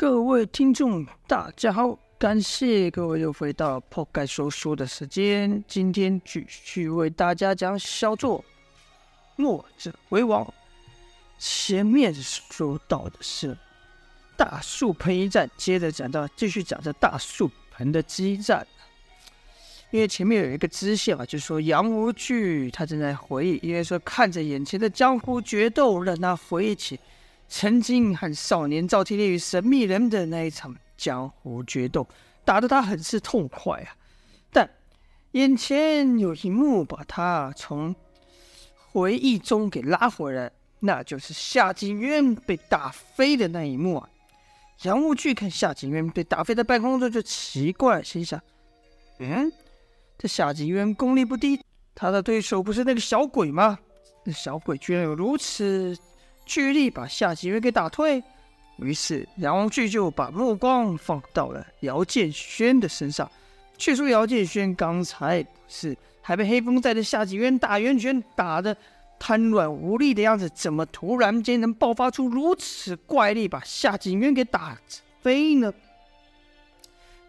各位听众，大家好，感谢各位又回到破盖说书的时间。今天继续为大家讲小作《墨者为王》。前面说到的是大树盆一战，接着讲到继续讲着大树盆的激战。因为前面有一个支线啊，就是说杨无惧他正在回忆，因为说看着眼前的江湖决斗，让他回忆起。曾经和少年赵天烈与神秘人的那一场江湖决斗，打得他很是痛快啊！但眼前有一幕把他从回忆中给拉回来，那就是夏景渊被打飞的那一幕啊！杨无惧看夏景渊被打飞在半空中，就奇怪，心想：嗯，这夏景渊功力不低，他的对手不是那个小鬼吗？那小鬼居然有如此……巨力把夏景渊给打退，于是杨无惧就把目光放到了姚建轩的身上。却说姚建轩刚才是还被黑风寨的夏景渊打圆拳打得瘫软无力的样子，怎么突然间能爆发出如此怪力，把夏景渊给打飞呢？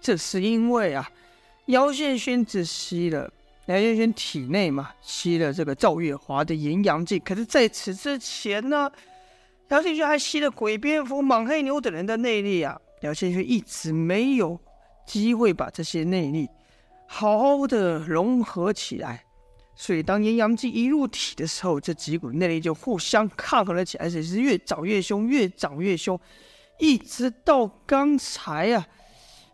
这是因为啊，姚建轩只吸了姚建轩体内嘛，吸了这个赵月华的炎阳劲，可是在此之前呢？姚建轩还吸了鬼蝙蝠、莽黑牛等人的内力啊！姚建轩一直没有机会把这些内力好好的融合起来，所以当炎阳镜一入体的时候，这几股内力就互相抗衡了起来，而且是越长越凶，越长越凶，一直到刚才啊，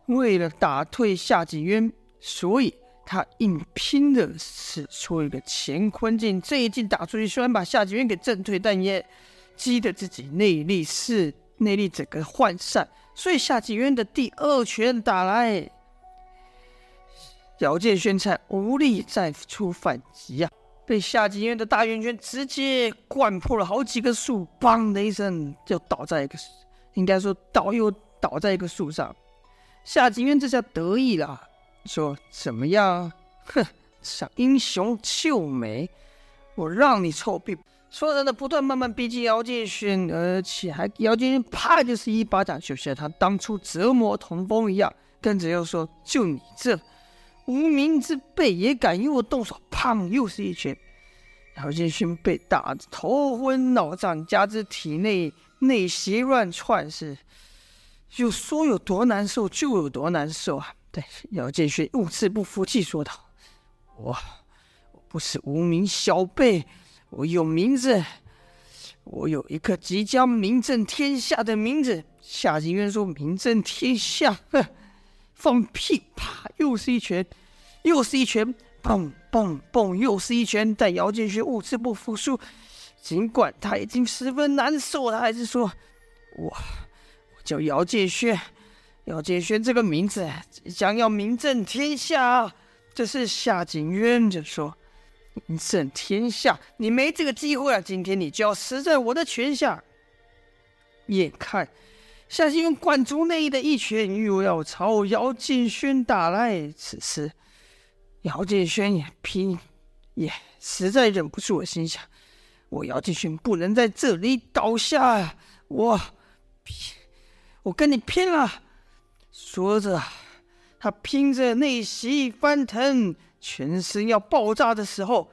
为了打退夏景渊，所以他硬拼的使出一个乾坤劲，这一镜打出去，虽然把夏景渊给震退，但也。激得自己内力是内力整个涣散，所以夏景渊的第二拳打来，姚建轩才无力再出反击、啊，被夏景渊的大圆圈直接灌破了好几个树，砰的一声就倒在一个，应该说倒又倒在一个树上。夏景渊这下得意了，说怎么样？哼，想英雄救美，我让你臭屁！说着呢，不断慢慢逼近姚建轩，而且还姚建轩啪就是一巴掌，就像他当初折磨童风一样。跟着又说：“就你这无名之辈，也敢与我动手？”砰，又是一拳。姚建轩被打得头昏脑胀，加之体内内邪乱窜，是就说有多难受就有多难受啊！对，姚建轩兀自不服气说道：“我我不是无名小辈。”我有名字，我有一个即将名震天下的名字。夏景渊说：“名震天下，哼，放屁！”啪，又是一拳，又是一拳，嘣嘣嘣，又是一拳。但姚建轩兀自不服输，尽管他已经十分难受，他还是说：“我，我叫姚建轩，姚建轩这个名字即将要名震天下。”这是夏景渊就说。名震天下，你没这个机会啊！今天你就要死在我的拳下。眼看夏景渊灌足内力的一拳又要朝姚建轩打来，此时姚建轩也拼，也实在忍不住了，心想：我姚建轩不能在这里倒下啊！我拼，我跟你拼了！说着，他拼着内息翻腾。全身要爆炸的时候，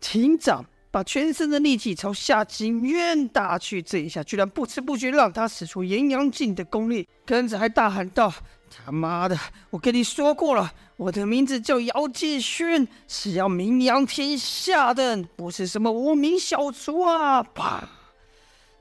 庭长，把全身的力气朝夏金渊打去。这一下居然不知不觉让他使出炎阳劲的功力，跟着还大喊道：“他妈的！我跟你说过了，我的名字叫姚建勋，是要名扬天下的，不是什么无名小卒啊！”啪！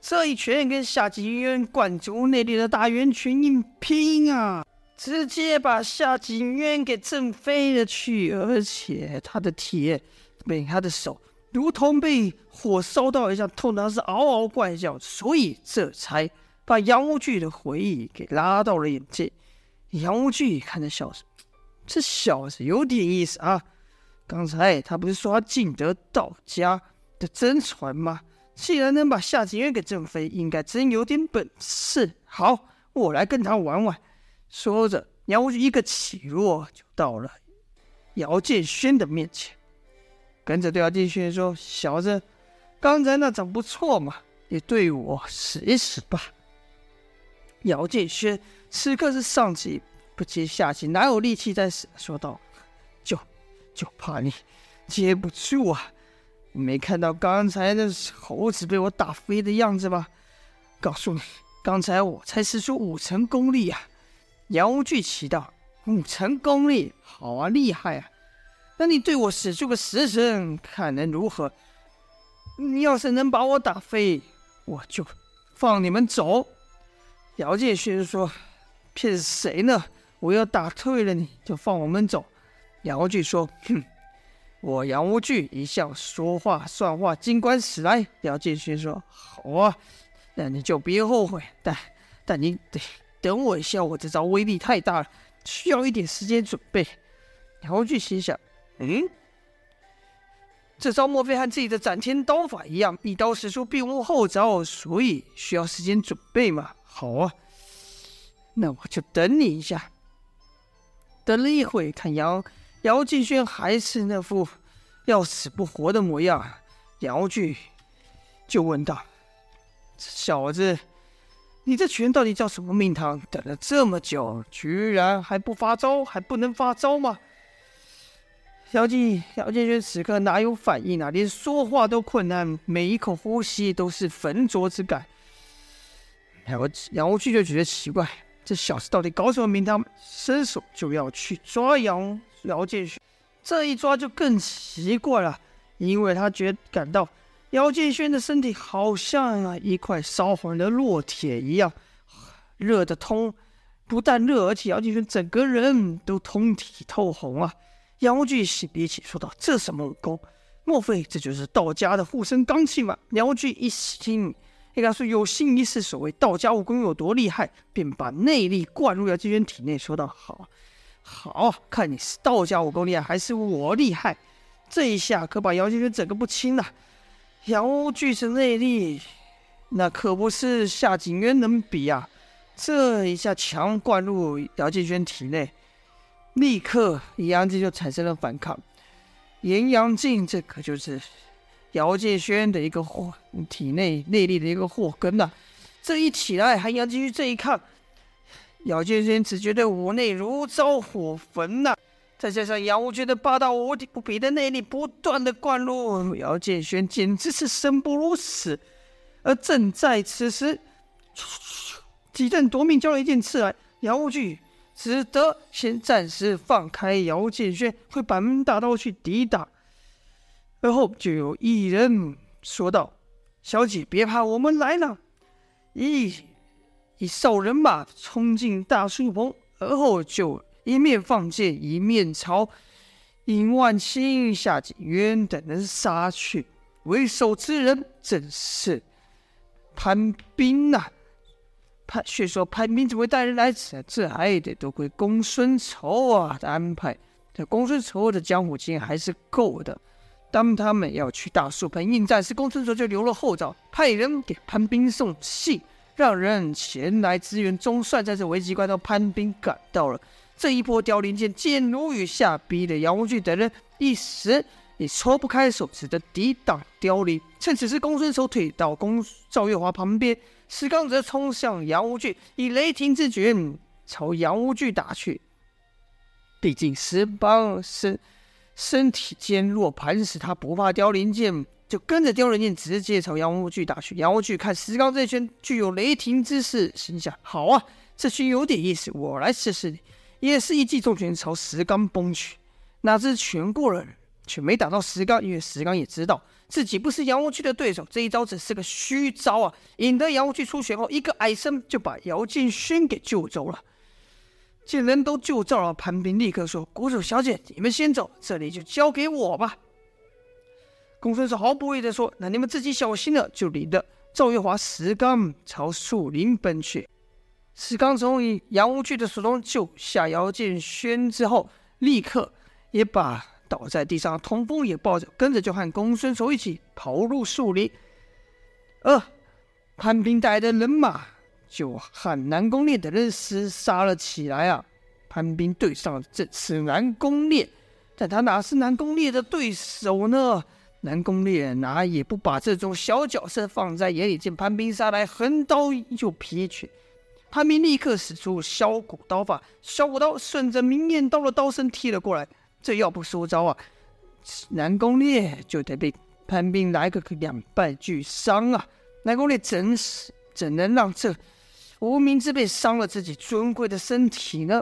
这一拳跟夏金渊灌足内力的大圆拳硬拼啊！直接把夏景渊给震飞了去，而且他的铁被他的手如同被火烧到一样，痛得他是嗷嗷怪叫，所以这才把杨无惧的回忆给拉到了眼前。杨无惧看着小子，这小子有点意思啊！刚才他不是说他尽得道家的真传吗？既然能把夏景渊给震飞，应该真有点本事。好，我来跟他玩玩。说着，杨无惧一个起落，就到了姚建轩的面前，跟着对姚建轩说：“小子，刚才那掌不错嘛，你对我使一使吧。”姚建轩此刻是上气不接下气，哪有力气再使？说道：“就就怕你接不住啊！没看到刚才那猴子被我打飞的样子吗？告诉你，刚才我才使出五成功力啊！”杨无惧奇道：“五成功力，好啊，厉害啊！那你对我使出个十成，看能如何？你要是能把我打飞，我就放你们走。”姚建勋说：“骗谁呢？我要打退了你，就放我们走。”杨无惧说：“哼，我杨无惧一向说话算话，尽管使来。”姚建勋说：“好啊，那你就别后悔。但但你得等我一下，我这招威力太大了，需要一点时间准备。”杨无惧心想：“嗯，这招莫非和自己的斩天刀法一样，一刀使出，并无后招，所以需要时间准备嘛？”好啊，那我就等你一下。等了一会，看姚姚劲轩还是那副要死不活的模样，姚惧就问道：“这小子，你这拳到底叫什么名堂？等了这么久，居然还不发招，还不能发招吗？”姚劲姚建轩此刻哪有反应啊？连说话都困难，每一口呼吸都是浑浊之感。杨杨无惧就觉得奇怪，这小子到底搞什么名堂？伸手就要去抓杨姚建勋，这一抓就更奇怪了，因为他觉感到姚建轩的身体好像啊一块烧红的烙铁一样，热得通，不但热，而且姚建轩整个人都通体透红啊！杨无惧心里一起说道：“这什么武功？莫非这就是道家的护身罡气吗？”杨无惧一心。应该说有心一试，所谓道家武功有多厉害，便把内力灌入姚建轩体内，说道：“好，好，看你是道家武功厉害，还是我厉害？”这一下可把姚建轩整个不轻了。杨无惧的内力，那可不是夏景渊能比啊！这一下强灌入姚建轩体内，立刻杨静就产生了反抗。炎阳镜，这可就是。姚建轩的一个祸，体内内力的一个祸根呐、这一起来，还杨继续这一看，姚建轩只觉得五内如遭火焚呐、再加上杨无惧的霸道无敌不比的内力不断的灌入，姚建轩简直是生不如死。而正在此时，几阵夺命交雷剑刺来，杨无惧只得先暂时放开姚建轩，会板门大刀去抵挡。而后就有一人说道：“小姐别怕，我们来了。”一一哨人马冲进大树棚，而后就一面放箭，一面朝尹万清、夏景渊等人杀去。为首之人正是潘斌呐、啊。潘却说：“潘斌怎么会带人来此？这还得多亏公孙仇啊的安排。这公孙仇的江湖经验还是够的。”当他们要去大树盆应战时，公孙仇就留了后招，派人给潘斌送信，让人前来支援。总算在这危急关头，潘斌赶到了。这一波凋零剑箭如雨下，逼得杨无惧等人一时也抽不开手，只得抵挡凋零。趁此时，公孙仇退到公赵月华旁边，石刚则冲向杨无惧，以雷霆之拳朝杨无惧打去。毕竟石帮是。身体坚若磐石，他不怕凋零剑，就跟着凋零剑直接朝杨无惧打去。杨无惧看石刚这拳具有雷霆之势，心想：好啊，这拳有点意思，我来试试你。也是一记重拳朝石刚崩去，哪知拳过了，却没打到石刚，因为石刚也知道自己不是杨无惧的对手，这一招只是个虚招啊，引得杨无惧出拳后一个矮身就把姚建勋给救走了。见人都救走了，潘斌立刻说：“谷主小姐，你们先走，这里就交给我吧。”公孙仇毫不畏的说：“那你们自己小心了。”就领着赵月华、石刚朝树林奔去。石刚从杨无惧的手中救下姚建轩之后，立刻也把倒在地上的童风也抱着，跟着就和公孙仇一起跑入树林。呃，潘斌带的人马。就和南宫烈的人厮杀了起来啊！潘斌对上了这次南宫烈，但他哪是南宫烈的对手呢？南宫烈哪也不把这种小角色放在眼里，见潘斌杀来，横刀就劈去。潘斌立刻使出削骨刀法，削骨刀顺着明艳刀的刀身踢了过来。这要不收招啊，南宫烈就得被潘斌来个两败俱伤啊！南宫烈怎是怎能让这无名之辈伤了自己尊贵的身体呢？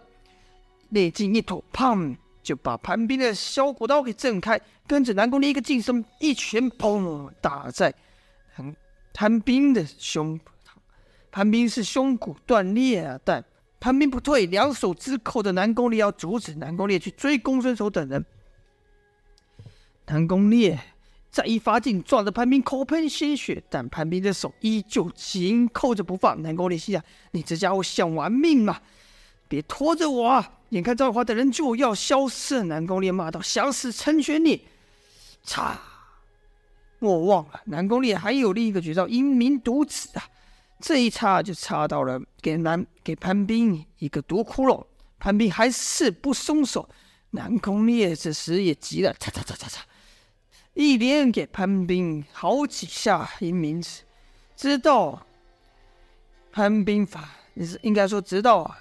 烈劲一吐，砰，就把潘斌的削骨刀给震开，跟着南宫烈一个近身，一拳砰打在潘潘斌的胸。潘斌是胸骨断裂啊，但潘斌不退，两手直扣着南宫烈，要阻止南宫烈去追公孙守等人。南宫烈再一发劲，撞得潘斌口喷鲜血，但潘斌的手依旧紧扣着不放。南宫烈心想：你这家伙想玩命吗？别拖着我啊！眼看赵华等人就要消失，南宫烈骂道：“想死，成全你！”擦！莫忘了，南宫烈还有另一个绝招——英明独子啊！这一插就插到了，给南给潘斌一个毒窟窿。潘斌还是不松手，南宫烈这时也急了，擦擦擦擦擦，一连给潘斌好几下阴冥子，直到潘斌发，也是应该说直到啊，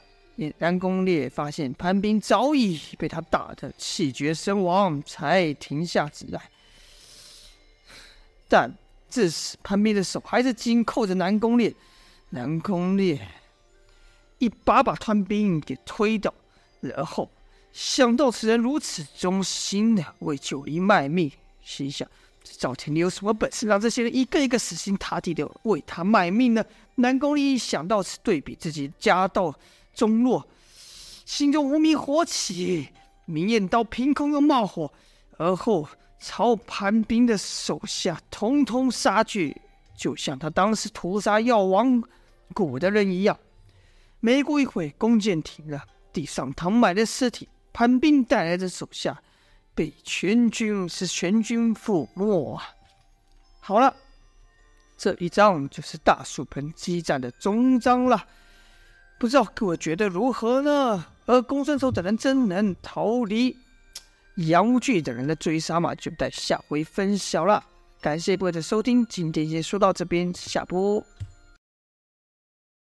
南宫烈发现潘斌早已被他打得气绝身亡，才停下止来。但。这时，潘斌的手还是紧扣着南宫烈，南宫烈一把把潘斌给推倒，然后想到此人如此忠心的为九黎卖命，心想：这赵天烈有什么本事，让这些人一个一个死心塌地的为他卖命呢？南宫烈一想到此，对比自己家道中落，心中无名火起，明艳刀凭空又冒火，而后。朝潘斌的手下通通杀去，就像他当时屠杀药王谷的人一样。没过一会，弓箭停了，地上躺满了尸体。潘斌带来的手下被全军是全军覆没啊。好了，这一章就是大树盆激战的终章了。不知道各位觉得如何呢？而公孙丑等人真能逃离？杨无惧等人的追杀嘛，就待下回分晓了。感谢各位的收听，今天先说到这边，下播。